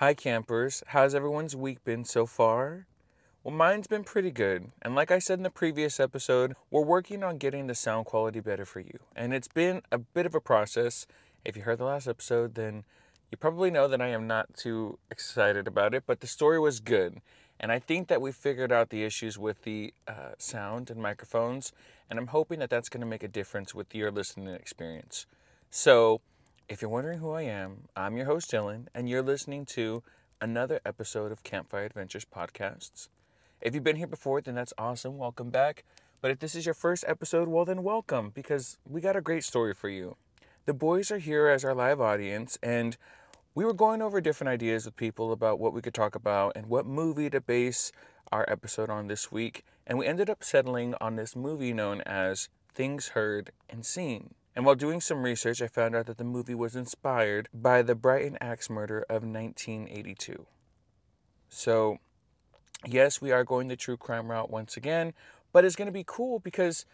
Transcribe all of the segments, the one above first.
Hi, campers. How's everyone's week been so far? Well, mine's been pretty good. And like I said in the previous episode, we're working on getting the sound quality better for you. And it's been a bit of a process. If you heard the last episode, then you probably know that I am not too excited about it, but the story was good. And I think that we figured out the issues with the uh, sound and microphones, and I'm hoping that that's going to make a difference with your listening experience. So, if you're wondering who I am, I'm your host, Dylan, and you're listening to another episode of Campfire Adventures podcasts. If you've been here before, then that's awesome. Welcome back. But if this is your first episode, well, then welcome because we got a great story for you. The boys are here as our live audience, and we were going over different ideas with people about what we could talk about and what movie to base our episode on this week. And we ended up settling on this movie known as Things Heard and Seen. And while doing some research, I found out that the movie was inspired by the Brighton Axe murder of 1982. So, yes, we are going the true crime route once again, but it's going to be cool because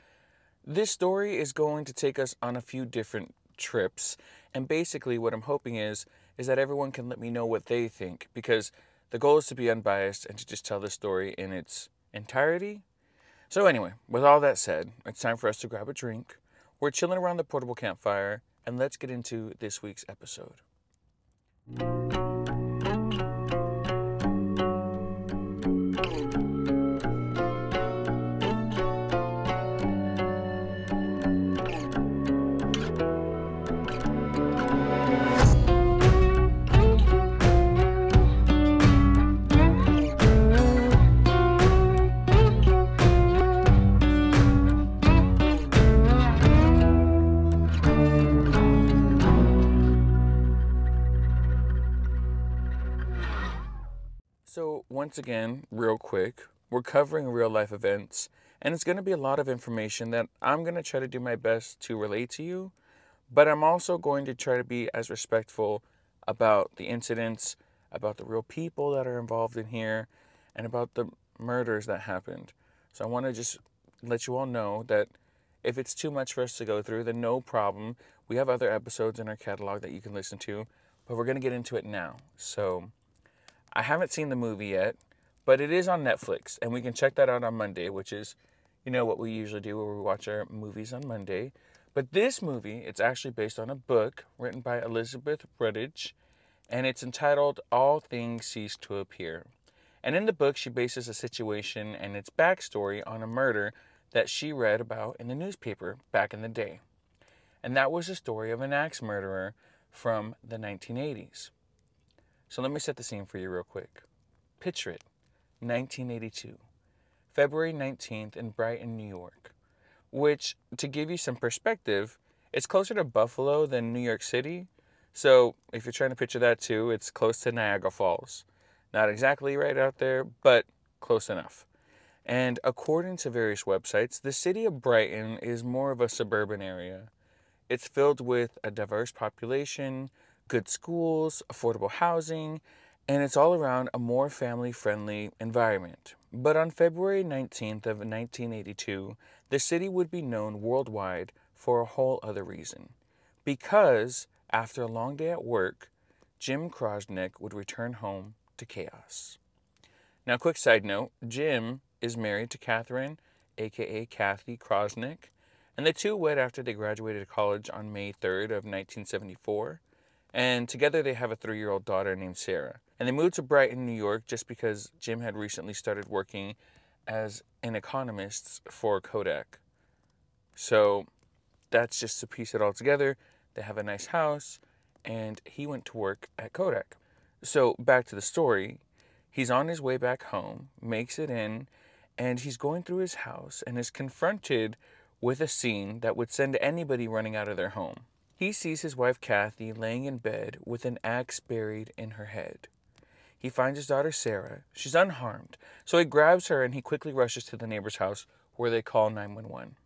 this story is going to take us on a few different trips. And basically, what I'm hoping is is that everyone can let me know what they think because the goal is to be unbiased and to just tell the story in its entirety. So, anyway, with all that said, it's time for us to grab a drink we're chilling around the portable campfire, and let's get into this week's episode. Once again, real quick, we're covering real life events, and it's going to be a lot of information that I'm going to try to do my best to relate to you, but I'm also going to try to be as respectful about the incidents, about the real people that are involved in here, and about the murders that happened. So, I want to just let you all know that if it's too much for us to go through, then no problem. We have other episodes in our catalog that you can listen to, but we're going to get into it now. So, I haven't seen the movie yet, but it is on Netflix, and we can check that out on Monday, which is, you know, what we usually do where we watch our movies on Monday. But this movie, it's actually based on a book written by Elizabeth Brundage, and it's entitled All Things Cease to Appear. And in the book, she bases a situation and its backstory on a murder that she read about in the newspaper back in the day. And that was the story of an axe murderer from the 1980s. So let me set the scene for you real quick. Picture it 1982, February 19th in Brighton, New York, which, to give you some perspective, it's closer to Buffalo than New York City. So if you're trying to picture that too, it's close to Niagara Falls. Not exactly right out there, but close enough. And according to various websites, the city of Brighton is more of a suburban area. It's filled with a diverse population, good schools, affordable housing, and it's all around a more family friendly environment. But on February 19th of 1982, the city would be known worldwide for a whole other reason. Because after a long day at work, Jim Krauseneck would return home to chaos. Now, quick side note Jim is married to Catherine, aka Cathy Krauseneck, and the two wed after they graduated college on May 3rd of 1974. And together they have a three year old daughter named Sarah. And they moved to Brighton, New York, just because Jim had recently started working as an economist for Kodak. So that's just to piece it all together. They have a nice house, and he went to work at Kodak. So back to the story. He's on his way back home, makes it in, and he's going through his house and is confronted with a scene that would send anybody running out of their home. He sees his wife Cathy laying in bed with an axe buried in her head. He finds his daughter Sarah. She's unharmed, so he grabs her and he quickly rushes to the neighbor's house where they call 911.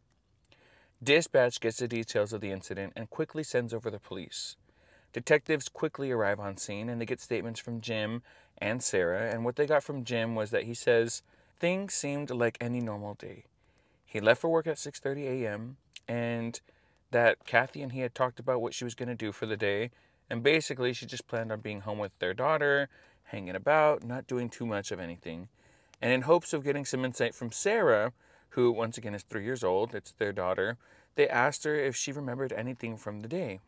Dispatch gets the details of the incident and quickly sends over the police. Detectives quickly arrive on scene and they get statements from Jim and Sarah, and what they got from Jim was that he says things seemed like any normal day. He left for work at 6:30 a.m. and that Cathy and he had talked about what she was going to do for the day, And basically, she just planned on being home with their daughter, hanging about, not doing too much of anything. And in hopes of getting some insight from Sarah, who once again is three years old, it's their daughter, they asked her if she remembered anything from the day.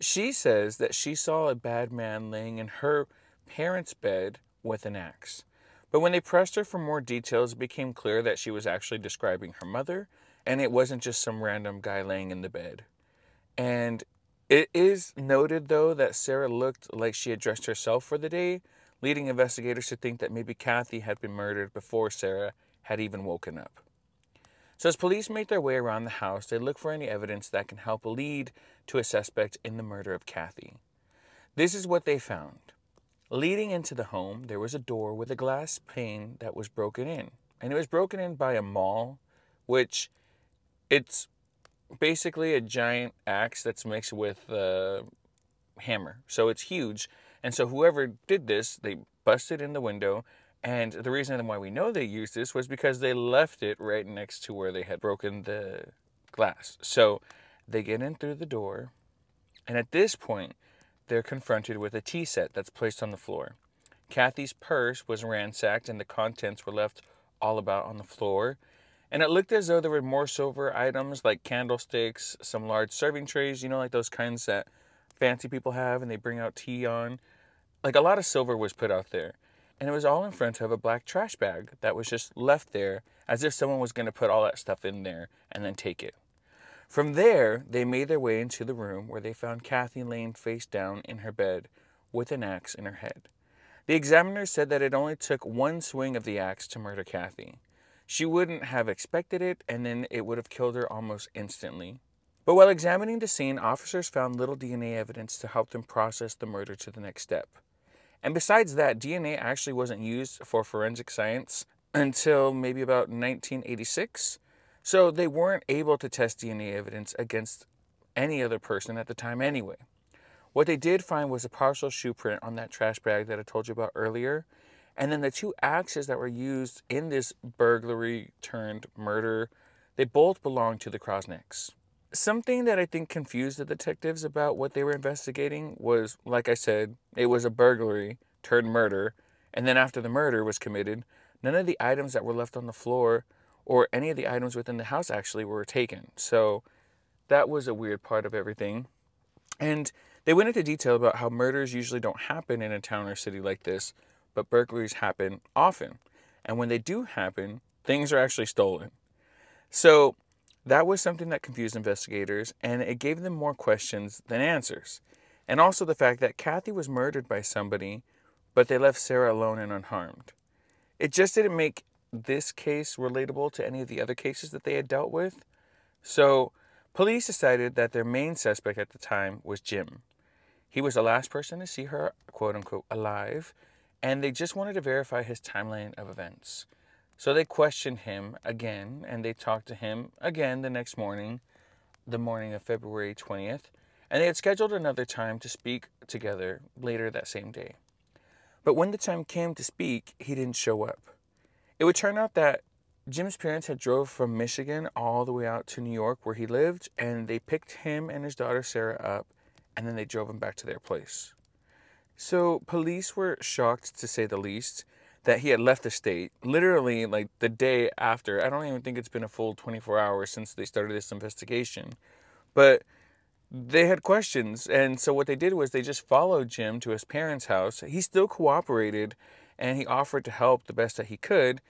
She says that she saw a bad man laying in her parents' bed with an axe. But when they pressed her for more details, it became clear that she was actually describing her mother, and it wasn't just some random guy laying in the bed. And it is noted, though, that Sarah looked like she had dressed herself for the day, leading investigators to think that maybe Cathy had been murdered before Sarah had even woken up. So, as police make their way around the house, they look for any evidence that can help lead to a suspect in the murder of Cathy. This is what they found. Leading into the home, there was a door with a glass pane that was broken in. And it was broken in by a maul, which it's basically a giant axe that's mixed with a hammer. So it's huge. And so whoever did this, they busted in the window and the reason why we know they used this was because they left it right next to where they had broken the glass. So they get in through the door, and at this point, they're confronted with a tea set that's placed on the floor. Cathy's purse was ransacked, and the contents were left all about on the floor. And it looked as though there were more silver items like candlesticks, some large serving trays, you know, like those kinds that fancy people have and they bring out tea on. Like a lot of silver was put out there and it was all in front of a black trash bag that was just left there as if someone was going to put all that stuff in there and then take it. From there, they made their way into the room where they found Cathy laying face down in her bed with an axe in her head. The examiner said that it only took one swing of the axe to murder Cathy. She wouldn't have expected it, and then it would have killed her almost instantly. But while examining the scene, officers found little DNA evidence to help them process the murder to the next step. And besides that, DNA actually wasn't used for forensic science until maybe about 1986. So they weren't able to test DNA evidence against any other person at the time anyway. What they did find was a partial shoe print on that trash bag that I told you about earlier. And then the two axes that were used in this burglary turned murder, they both belonged to the Krausenecks. Something that I think confused the detectives about what they were investigating was, like I said, it was a burglary turned murder, and then after the murder was committed, none of the items that were left on the floor or any of the items within the house actually were taken. So that was a weird part of everything. And they went into detail about how murders usually don't happen in a town or city like this, but burglaries happen often. And when they do happen, things are actually stolen. So that was something that confused investigators, and it gave them more questions than answers. And also the fact that Cathy was murdered by somebody, but they left Sarah alone and unharmed. It just didn't make this case relatable to any of the other cases that they had dealt with. So, police decided that their main suspect at the time was Jim. He was the last person to see her, quote unquote, alive, and they just wanted to verify his timeline of events. So they questioned him again and they talked to him again the next morning, the morning of February 20th, and they had scheduled another time to speak together later that same day. But when the time came to speak, he didn't show up. It would turn out that Jim's parents had drove from Michigan all the way out to New York where he lived, and they picked him and his daughter Sarah up, and then they drove him back to their place. So police were shocked to say the least, that he had left the state literally like the day after. I don't even think it's been a full 24 hours since they started this investigation. But they had questions. And so what they did was they just followed Jim to his parents' house. He still cooperated and he offered to help the best that he could.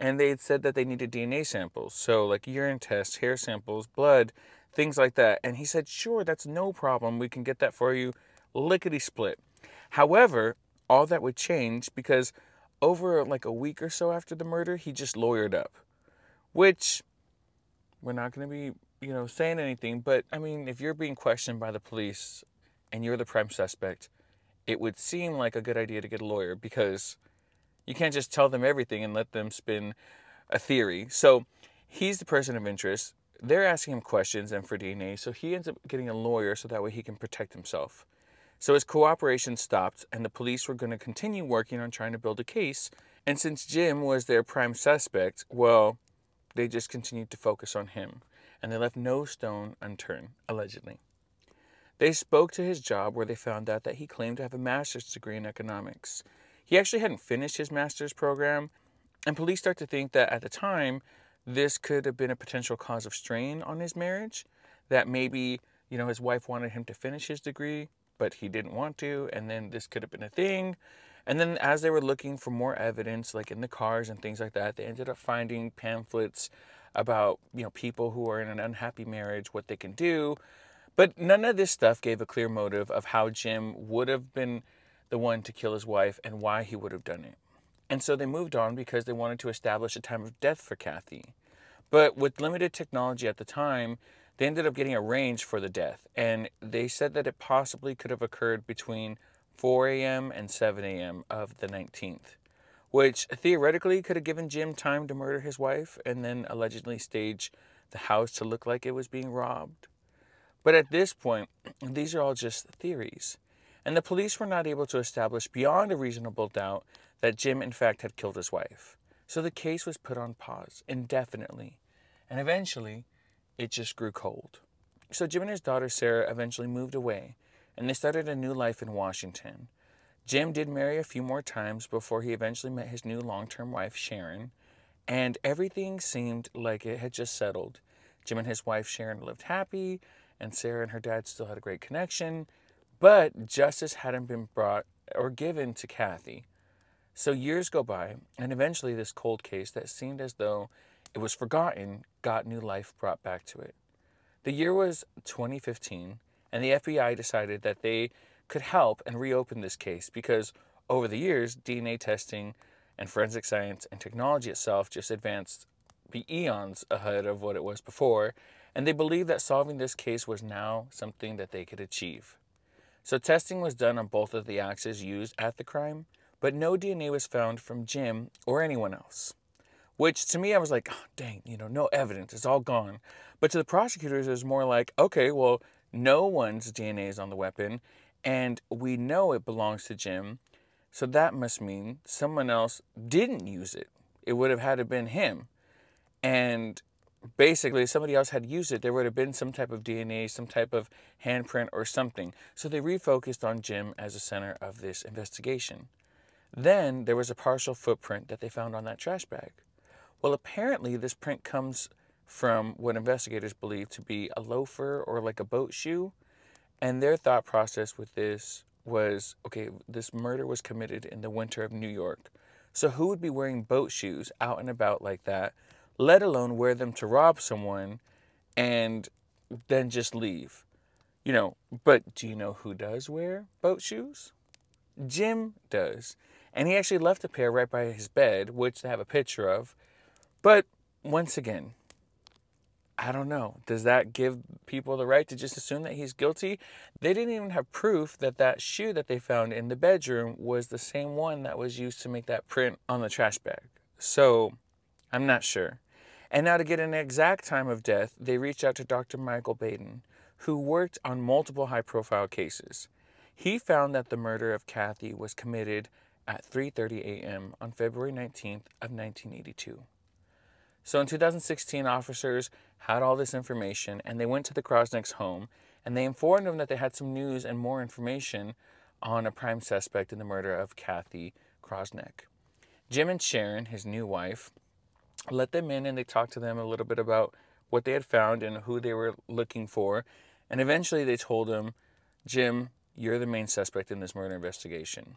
And they had said that they needed DNA samples. So, like urine tests, hair samples, blood, things like that. And he said, sure, that's no problem. We can get that for you lickety split. However, all that would change because over like a week or so after the murder, he just lawyered up, which we're not going to be, you know, saying anything. But I mean, if you're being questioned by the police and you're the prime suspect, it would seem like a good idea to get a lawyer because you can't just tell them everything and let them spin a theory. So he's the person of interest. They're asking him questions and for DNA, so he ends up getting a lawyer so that way he can protect himself. So his cooperation stopped, and the police were going to continue working on trying to build a case. And since Jim was their prime suspect, well, they just continued to focus on him, and they left no stone unturned, allegedly. They spoke to his job where they found out that he claimed to have a master's degree in economics. He actually hadn't finished his master's program, and police start to think that at the time, this could have been a potential cause of strain on his marriage, that maybe, you know, his wife wanted him to finish his degree, but he didn't want to, and then this could have been a thing. And then as they were looking for more evidence, like in the cars and things like that, they ended up finding pamphlets about, you know, people who are in an unhappy marriage, what they can do. But none of this stuff gave a clear motive of how Jim would have been the one to kill his wife and why he would have done it. And so they moved on because they wanted to establish a time of death for Cathy. But with limited technology at the time, they ended up getting a range for the death, and they said that it possibly could have occurred between 4 a.m. and 7 a.m. of the 19th, which theoretically could have given Jim time to murder his wife and then allegedly stage the house to look like it was being robbed. But at this point, these are all just theories, and the police were not able to establish beyond a reasonable doubt that Jim in fact had killed his wife. So the case was put on pause indefinitely, and eventually it just grew cold. So Jim and his daughter Sarah eventually moved away, and they started a new life in Washington. Jim did marry a few more times before he eventually met his new long term wife, Sharon, and everything seemed like it had just settled. Jim and his wife, Sharon, lived happy, and Sarah and her dad still had a great connection, but justice hadn't been brought or given to Cathy. So years go by, and eventually, this cold case that seemed as though it was forgotten, got new life brought back to it. The year was 2015, and the FBI decided that they could help and reopen this case because over the years, DNA testing and forensic science and technology itself just advanced be eons ahead of what it was before, and they believed that solving this case was now something that they could achieve. So testing was done on both of the axes used at the crime, but no DNA was found from Jim or anyone else. Which to me, I was like, oh, dang, you know, no evidence, it's all gone. But to the prosecutors, it was more like, okay, well, no one's DNA is on the weapon, and we know it belongs to Jim, so that must mean someone else didn't use it. It would have had to been him. And basically, if somebody else had used it, there would have been some type of DNA, some type of handprint, or something. So they refocused on Jim as the center of this investigation. Then there was a partial footprint that they found on that trash bag. Well, apparently, this print comes from what investigators believe to be a loafer or like a boat shoe. And their thought process with this was okay, this murder was committed in the winter of New York. So, who would be wearing boat shoes out and about like that, let alone wear them to rob someone and then just leave? You know, but do you know who does wear boat shoes? Jim does. And he actually left a pair right by his bed, which they have a picture of. But once again, I don't know. Does that give people the right to just assume that he's guilty? They didn't even have proof that that shoe that they found in the bedroom was the same one that was used to make that print on the trash bag. So I'm not sure. And now, to get an exact time of death, they reached out to Dr. Michael Baden, who worked on multiple high profile cases. He found that the murder of Cathy was committed at 3:30 a.m. on February 19th of 1982. So in 2016, officers had all this information and they went to the Krauseneck's home and they informed them that they had some news and more information on a prime suspect in the murder of Cathy Krauseneck. Jim and Sharon, his new wife, let them in and they talked to them a little bit about what they had found and who they were looking for. And eventually they told him, Jim, you're the main suspect in this murder investigation.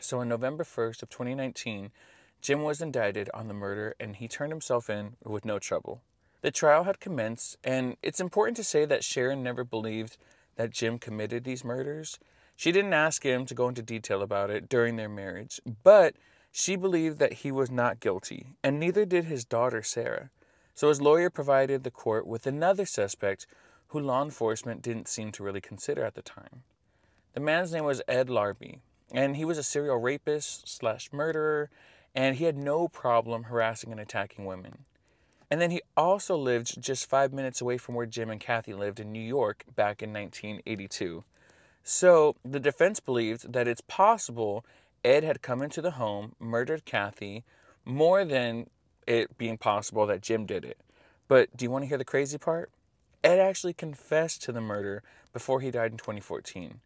So on November 1st of 2019, Jim was indicted on the murder and he turned himself in with no trouble. The trial had commenced, and it's important to say that Sharon never believed that Jim committed these murders. She didn't ask him to go into detail about it during their marriage, but she believed that he was not guilty, and neither did his daughter Sarah. So his lawyer provided the court with another suspect who law enforcement didn't seem to really consider at the time. The man's name was Ed Laraby, and he was a serial rapist slash murderer and he had no problem harassing and attacking women. And then he also lived just five minutes away from where Jim and Cathy lived in New York back in 1982. So the defense believed that it's possible Ed had come into the home, murdered Cathy, more than it being possible that Jim did it. But do you want to hear the crazy part? Ed actually confessed to the murder before he died in 2014.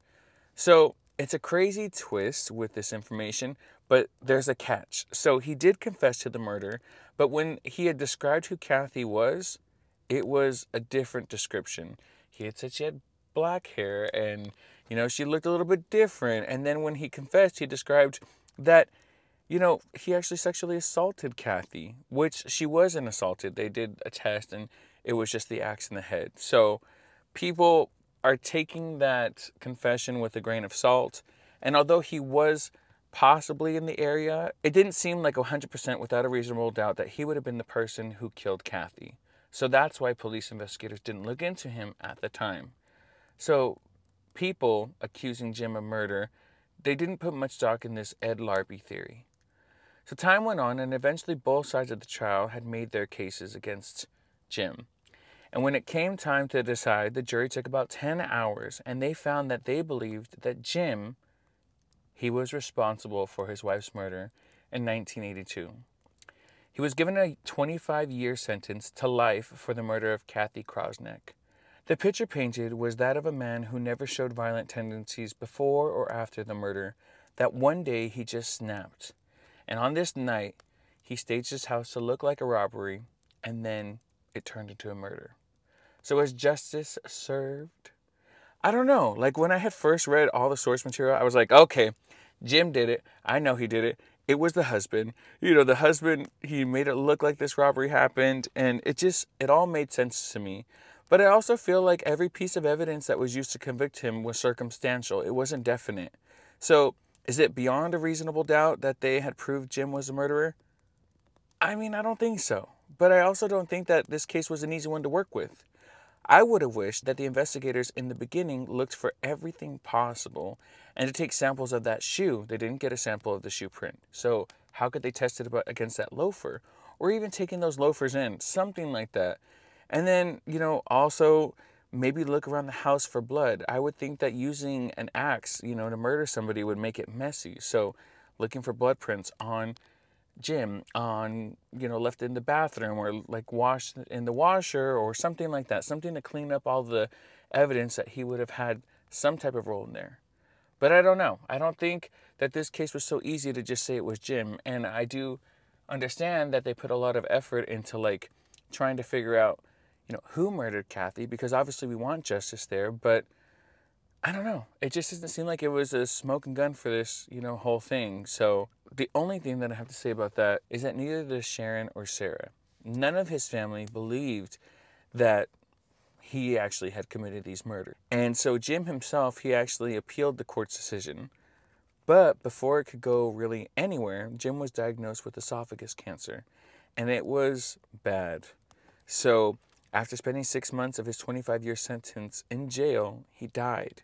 So it's a crazy twist with this information, but there's a catch. So he did confess to the murder, but when he had described who Cathy was, it was a different description. He had said she had black hair and, you know, she looked a little bit different. And then when he confessed, he described that, you know, he actually sexually assaulted Cathy, which she wasn't assaulted. They did a test and it was just the axe in the head. So people are taking that confession with a grain of salt. And although he was possibly in the area, it didn't seem like 100% without a reasonable doubt that he would have been the person who killed Cathy. So that's why police investigators didn't look into him at the time. So people accusing Jim of murder, they didn't put much stock in this Ed Laraby theory. So time went on, and eventually both sides of the trial had made their cases against Jim. And when it came time to decide, the jury took about 10 hours, and they found that they believed that Jim, he was responsible for his wife's murder in 1982. He was given a 25 year sentence to life for the murder of Cathy Krauseneck. The picture painted was that of a man who never showed violent tendencies before or after the murder, that one day he just snapped. And on this night, he staged his house to look like a robbery, and then it turned into a murder. So was justice served? I don't know. Like when I had first read all the source material, I was like, okay, Jim did it. I know he did it it was the husband. You know, the husband, he made it look like this robbery happened, and it just, it all made sense to me. But I also feel like every piece of evidence that was used to convict him was circumstantial, it wasn't definite. So, is it beyond a reasonable doubt that they had proved Jim was a murderer? I mean, I don't think so. But I also don't think that this case was an easy one to work with. I would have wished that the investigators in the beginning looked for everything possible and to take samples of that shoe. They didn't get a sample of the shoe print. So, how could they test it against that loafer? Or even taking those loafers in, something like that. And then, you know, also maybe look around the house for blood. I would think that using an axe, you know, to murder somebody would make it messy. So, looking for blood prints on Jim on, you know, left in the bathroom or like washed in the washer or something like that, something to clean up all the evidence that he would have had some type of role in there. But I don't know. I don't think that this case was so easy to just say it was Jim. And I do understand that they put a lot of effort into like trying to figure out, you know, who murdered Cathy because obviously we want justice there, but I don't know. It just doesn't seem like it was a smoking gun for this, you know, whole thing. So the only thing that I have to say about that is that neither does Sharon or Sarah. None of his family believed that he actually had committed these murders. And so Jim himself, he actually appealed the court's decision. But before it could go really anywhere, Jim was diagnosed with esophagus cancer. And it was bad. So after spending six months of his 25 year sentence in jail, he died.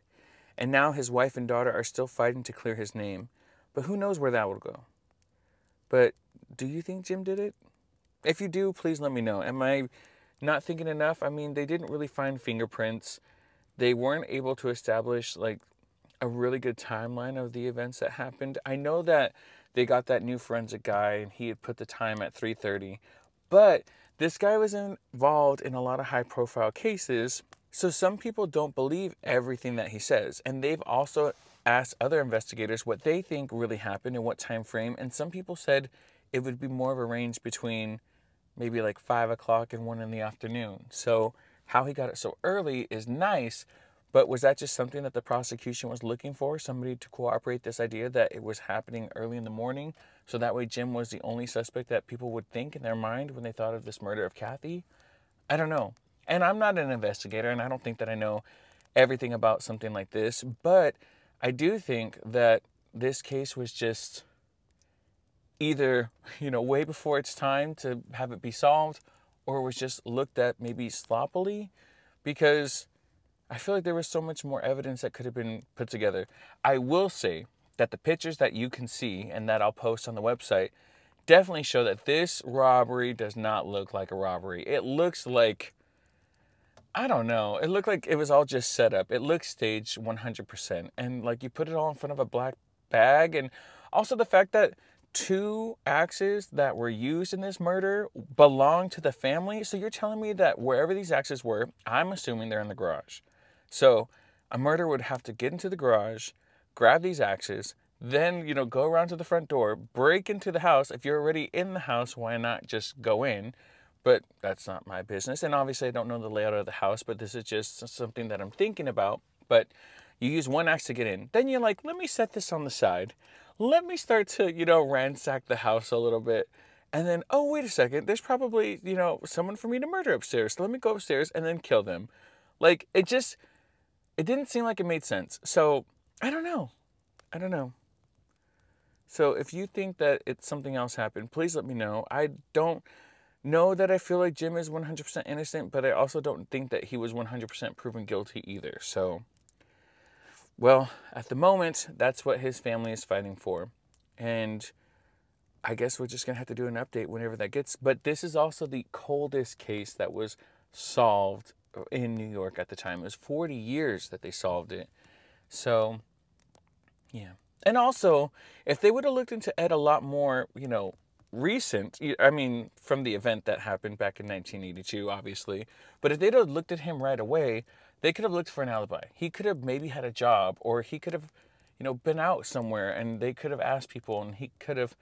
And now his wife and daughter are still fighting to clear his name. But who knows where that will go. But do you think Jim did it? If you do, please let me know. Am I not thinking enough? I mean, they didn't really find fingerprints. They weren't able to establish like a really good timeline of the events that happened. I know that they got that new forensic guy and he had put the time at 3:30. But this guy was involved in a lot of high profile cases so some people don't believe everything that he says, and they've also asked other investigators what they think really happened and what time frame, and some people said it would be more of a range between maybe like five o'clock and one in the afternoon. So how he got it so early is nice, but was that just something that the prosecution was looking for? Somebody to cooperate this idea that it was happening early in the morning, so that way Jim was the only suspect that people would think in their mind when they thought of this murder of Cathy? I don't know. And I'm not an investigator, and I don't think that I know everything about something like this, but I do think that this case was just either, you know, way before its time to have it be solved, or was just looked at maybe sloppily because I feel like there was so much more evidence that could have been put together. I will say that the pictures that you can see and that I'll post on the website definitely show that this robbery does not look like a robbery. It looks like I don't know. It looked like it was all just set up. It looked staged 100%. And like you put it all in front of a black bag. And also the fact that two axes that were used in this murder belong to the family. So you're telling me that wherever these axes were, I'm assuming they're in the garage. So a murderer would have to get into the garage, grab these axes, then, you know, go around to the front door, break into the house. If you're already in the house, why not just go in? But that's not my business. And obviously, I don't know the layout of the house, but this is just something that I'm thinking about. But you use one axe to get in. Then you're like, let me set this on the side. Let me start to, you know, ransack the house a little bit. And then, oh, wait a second, there's probably, you know, someone for me to murder upstairs. So let me go upstairs and then kill them. Like, it just, it didn't seem like it made sense. So, I don't know. I don't know. So if you think that it's something else happened, please let me know. I don't know that I feel like Jim is 100% innocent, but I also don't think that he was 100% proven guilty either. So, well, at the moment, that's what his family is fighting for. And I guess we're just going to have to do an update whenever that gets. But this is also the coldest case that was solved uh, in New York at the time. It was 40 years that they solved it. So, yeah. And also, if they would have looked into Ed a lot more, you know, recent, I mean, from the event that happened back in 1982, obviously, but if they'd have looked at him right away, they could have looked for an alibi. He could have maybe had a job, or he could have, you know, been out somewhere and they could have asked people and he could have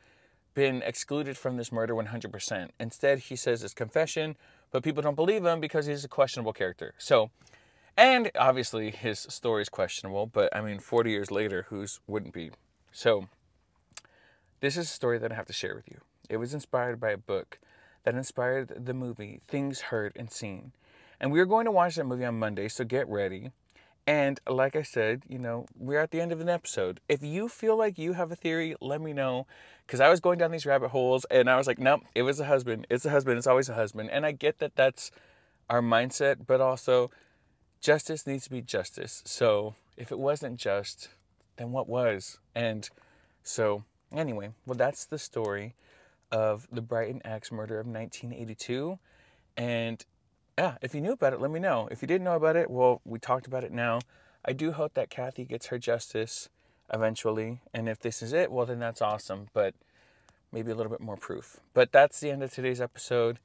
been excluded from this murder 100%. Instead, he says it's confession, but people don't believe him because he's a questionable character. So, and obviously, his story is questionable, but I mean, 40 years later, whose wouldn't be? So, this is a story that I have to share with you. It was inspired by a book that inspired the movie Things Heard and Seen. And we are going to watch that movie on Monday, so get ready. And like I said, you know, we're at the end of an episode. If you feel like you have a theory, let me know. Because I was going down these rabbit holes and I was like, nope, it was a husband. It's a husband. It's always a husband. And I get that that's our mindset, but also justice needs to be justice. So if it wasn't just, then what was? And so, anyway, well, that's the story of the Brighton axe murder of 1982. And yeah, if you knew about it, let me know. If you didn't know about it, well, we talked about it now. I do hope that Cathy gets her justice eventually. And if this is it, well, then that's awesome. But maybe a little bit more proof. But that's the end of today's episode.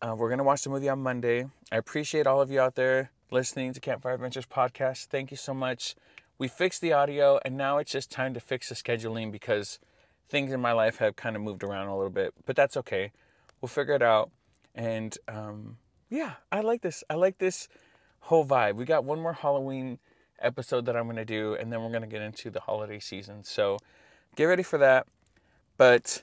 Uh, we're going to watch the movie on Monday. I appreciate all of you out there listening to Campfire Adventures podcast. Thank you so much. We fixed the audio, and now it's just time to fix the scheduling because things in my life have kind of moved around a little bit, but that's okay. We'll figure it out. And um, yeah, I like this. I like this whole vibe. We got one more Halloween episode that I'm going to do, and then we're going to get into the holiday season. So get ready for that. But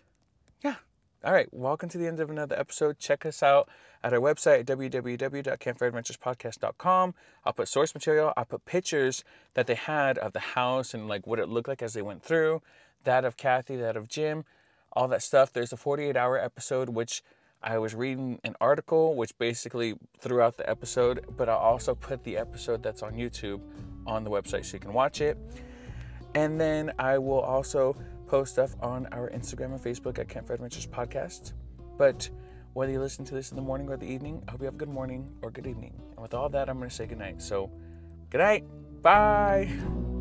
yeah, all right, welcome to the end of another episode. Check us out at our website www.campfireadventurespodcast.com. I'll put source material, I'll put pictures that they had of the house and like what it looked like as they went through, that of Cathy, that of Jim, all that stuff. There's a 48 hour episode, which I was reading an article which basically throughout the episode, but I'll also put the episode that's on YouTube on the website so you can watch it. And then I will also post stuff on our Instagram and Facebook at Campfire Adventures Podcast. But whether you listen to this in the morning or the evening, I hope you have a good morning or good evening. And with all that, I'm going to say good night. So, good night. Bye.